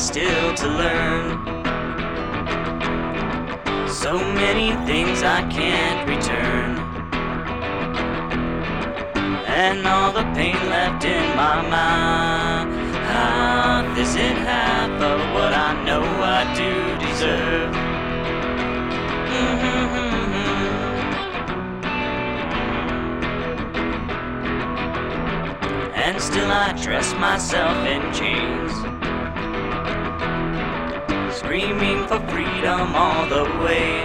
still to learn. So many things I can't return. And all the pain left in my mind. Half isn't half of what I know I do deserve. Mm-hmm. And still I dress myself in chains. Screaming for freedom all the way.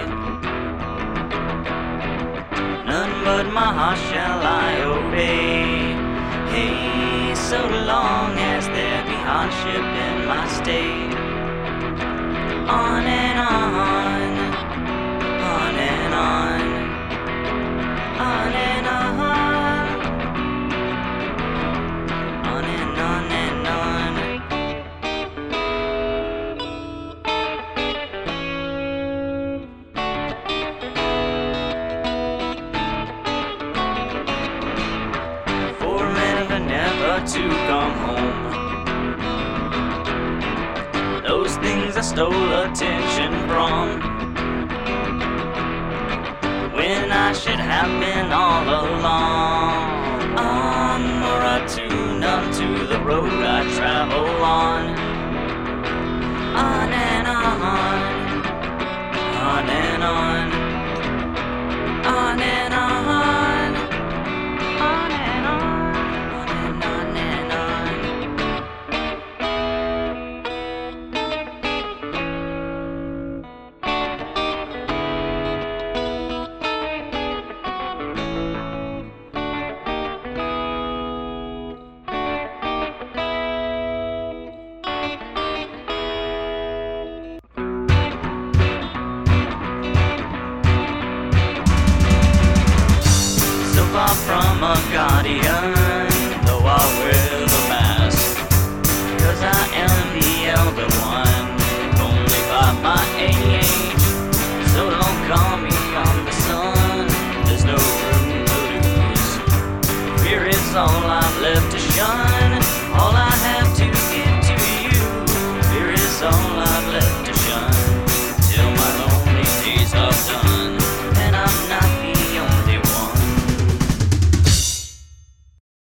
None but my heart shall I obey. Hey, so long as there be hardship in my state. On and never to come home. Those things I stole attention from. When I should have been all along. On or a too numb to the road I travel on. from a guardian, though I wear the mask. Cause I am the elder one, only by my age. So don't call me from the sun, there's no room to lose. Fear is all I've